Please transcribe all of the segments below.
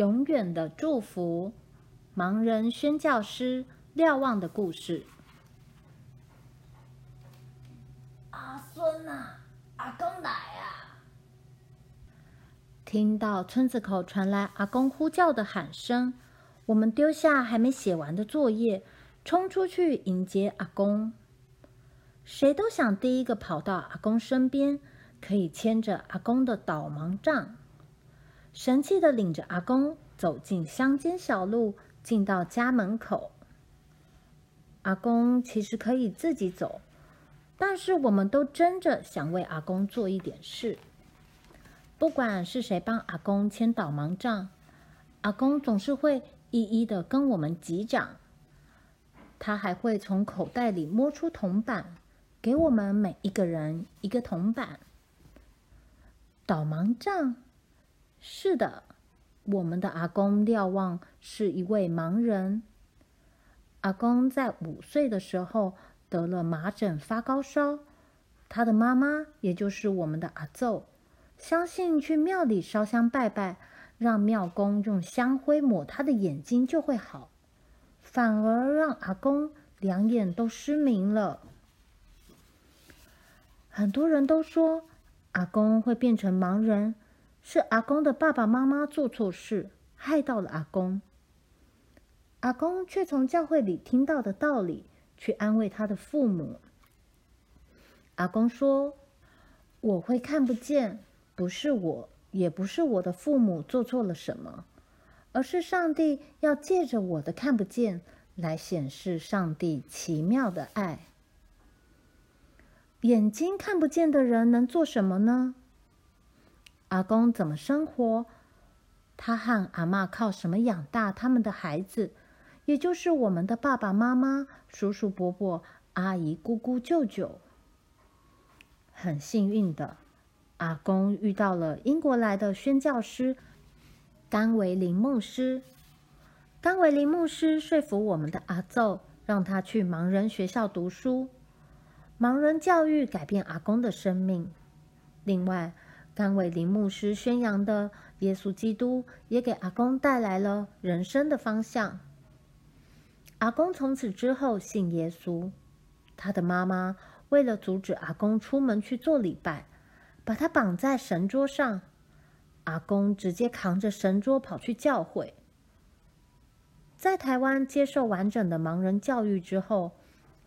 永远的祝福，盲人宣教师瞭望的故事。阿孙啊，阿公来啊！听到村子口传来阿公呼叫的喊声，我们丢下还没写完的作业，冲出去迎接阿公。谁都想第一个跑到阿公身边，可以牵着阿公的导盲杖。神气的领着阿公走进乡间小路，进到家门口。阿公其实可以自己走，但是我们都争着想为阿公做一点事。不管是谁帮阿公牵导盲杖，阿公总是会一一的跟我们击掌。他还会从口袋里摸出铜板，给我们每一个人一个铜板。导盲杖。是的，我们的阿公瞭望是一位盲人。阿公在五岁的时候得了麻疹，发高烧。他的妈妈，也就是我们的阿奏，相信去庙里烧香拜拜，让庙公用香灰抹他的眼睛就会好，反而让阿公两眼都失明了。很多人都说阿公会变成盲人。是阿公的爸爸妈妈做错事，害到了阿公。阿公却从教会里听到的道理，去安慰他的父母。阿公说：“我会看不见，不是我，也不是我的父母做错了什么，而是上帝要借着我的看不见，来显示上帝奇妙的爱。眼睛看不见的人能做什么呢？”阿公怎么生活？他和阿嬷靠什么养大他们的孩子？也就是我们的爸爸妈妈、叔叔伯伯、阿姨姑姑、舅舅。很幸运的，阿公遇到了英国来的宣教师甘维林牧师。甘维林牧师说服我们的阿奏，让他去盲人学校读书。盲人教育改变阿公的生命。另外，甘伟林牧师宣扬的耶稣基督，也给阿公带来了人生的方向。阿公从此之后信耶稣。他的妈妈为了阻止阿公出门去做礼拜，把他绑在神桌上。阿公直接扛着神桌跑去教会。在台湾接受完整的盲人教育之后，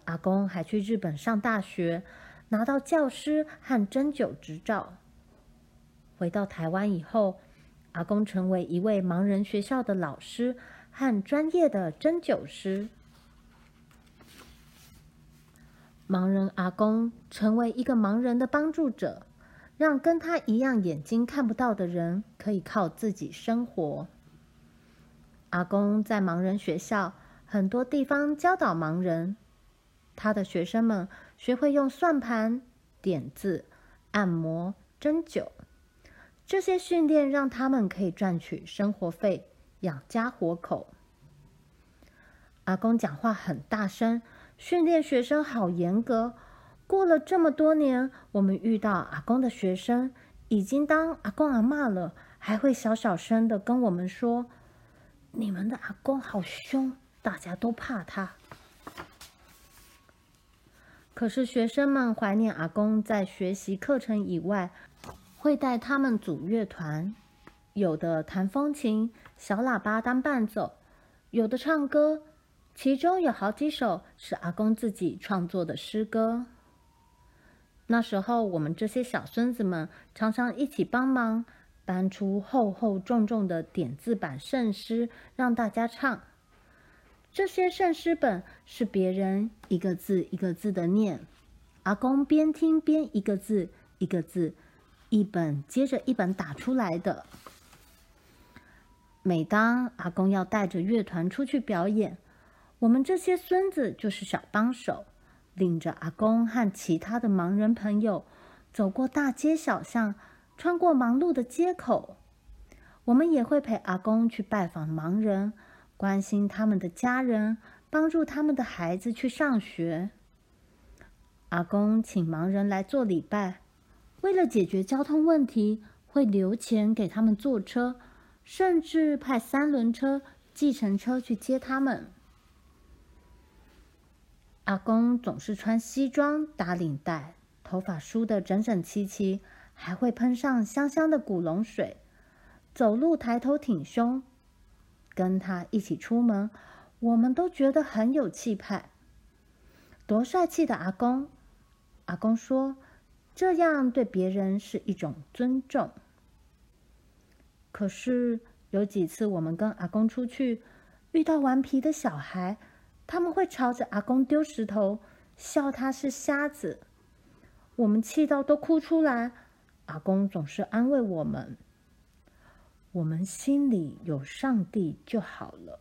阿公还去日本上大学，拿到教师和针灸执照。回到台湾以后，阿公成为一位盲人学校的老师和专业的针灸师。盲人阿公成为一个盲人的帮助者，让跟他一样眼睛看不到的人可以靠自己生活。阿公在盲人学校很多地方教导盲人，他的学生们学会用算盘、点字、按摩、针灸。这些训练让他们可以赚取生活费，养家活口。阿公讲话很大声，训练学生好严格。过了这么多年，我们遇到阿公的学生已经当阿公阿嬷了，还会小小声的跟我们说：“你们的阿公好凶，大家都怕他。”可是学生们怀念阿公在学习课程以外。会带他们组乐团，有的弹风琴、小喇叭当伴奏，有的唱歌，其中有好几首是阿公自己创作的诗歌。那时候，我们这些小孙子们常常一起帮忙搬出厚厚重重的点字版圣诗，让大家唱。这些圣诗本是别人一个字一个字的念，阿公边听边一个字一个字。一本接着一本打出来的。每当阿公要带着乐团出去表演，我们这些孙子就是小帮手，领着阿公和其他的盲人朋友走过大街小巷，穿过忙碌的街口。我们也会陪阿公去拜访盲人，关心他们的家人，帮助他们的孩子去上学。阿公请盲人来做礼拜。为了解决交通问题，会留钱给他们坐车，甚至派三轮车、计程车去接他们。阿公总是穿西装、打领带，头发梳得整整齐齐，还会喷上香香的古龙水，走路抬头挺胸。跟他一起出门，我们都觉得很有气派。多帅气的阿公！阿公说，这样对别人是一种尊重。可是有几次，我们跟阿公出去，遇到顽皮的小孩。他们会朝着阿公丢石头，笑他是瞎子。我们气到都哭出来。阿公总是安慰我们：“我们心里有上帝就好了。”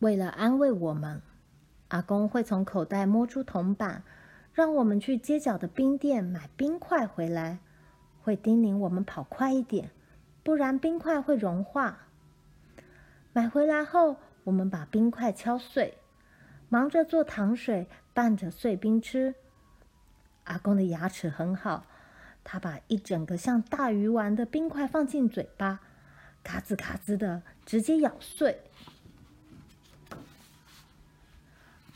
为了安慰我们，阿公会从口袋摸出铜板，让我们去街角的冰店买冰块回来，会叮咛我们跑快一点，不然冰块会融化。买回来后，我们把冰块敲碎，忙着做糖水，拌着碎冰吃。阿公的牙齿很好，他把一整个像大鱼丸的冰块放进嘴巴，咔吱咔吱的直接咬碎。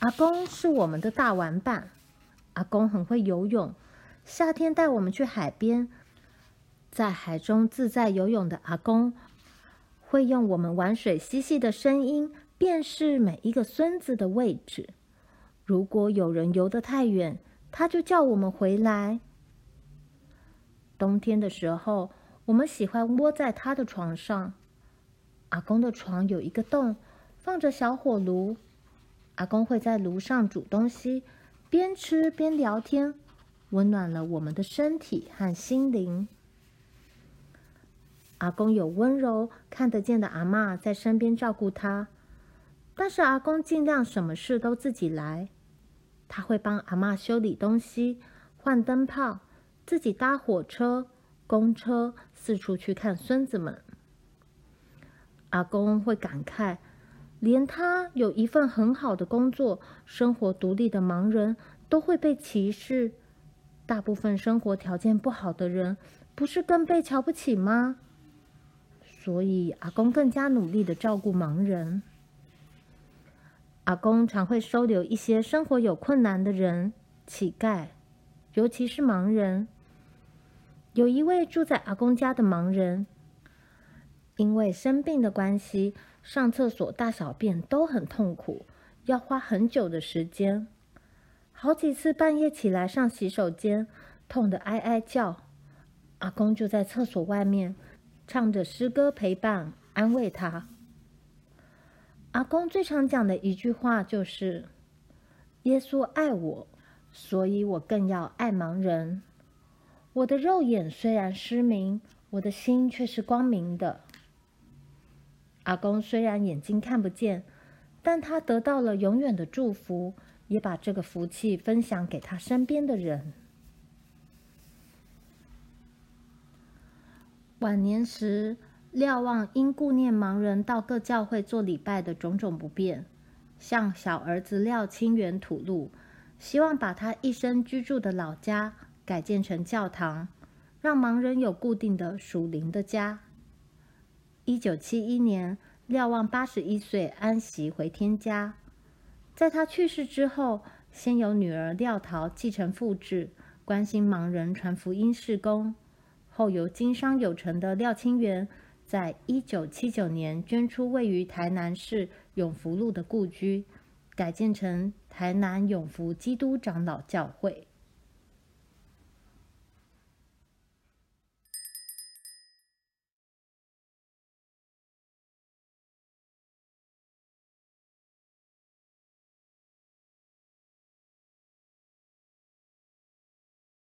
阿公是我们的大玩伴，阿公很会游泳，夏天带我们去海边，在海中自在游泳的阿公。会用我们玩水嬉戏的声音辨识每一个孙子的位置。如果有人游得太远，他就叫我们回来。冬天的时候，我们喜欢窝在他的床上。阿公的床有一个洞，放着小火炉。阿公会在炉上煮东西，边吃边聊天，温暖了我们的身体和心灵。阿公有温柔看得见的阿嬷在身边照顾他，但是阿公尽量什么事都自己来。他会帮阿嬷修理东西、换灯泡，自己搭火车、公车，四处去看孙子们。阿公会感慨，连他有一份很好的工作、生活独立的盲人都会被歧视。大部分生活条件不好的人，不是更被瞧不起吗？所以，阿公更加努力的照顾盲人。阿公常会收留一些生活有困难的人，乞丐，尤其是盲人。有一位住在阿公家的盲人，因为生病的关系，上厕所大小便都很痛苦，要花很久的时间。好几次半夜起来上洗手间，痛得哀哀叫，阿公就在厕所外面。唱着诗歌陪伴安慰他。阿公最常讲的一句话就是：“耶稣爱我，所以我更要爱盲人。我的肉眼虽然失明，我的心却是光明的。”阿公虽然眼睛看不见，但他得到了永远的祝福，也把这个福气分享给他身边的人。晚年时，廖望因顾念盲人到各教会做礼拜的种种不便，向小儿子廖清源吐露，希望把他一生居住的老家改建成教堂，让盲人有固定的属灵的家。一九七一年，廖望八十一岁安息回天家。在他去世之后，先由女儿廖桃继承父志，关心盲人传福音事工。后由经商有成的廖清源，在一九七九年捐出位于台南市永福路的故居，改建成台南永福基督长老教会。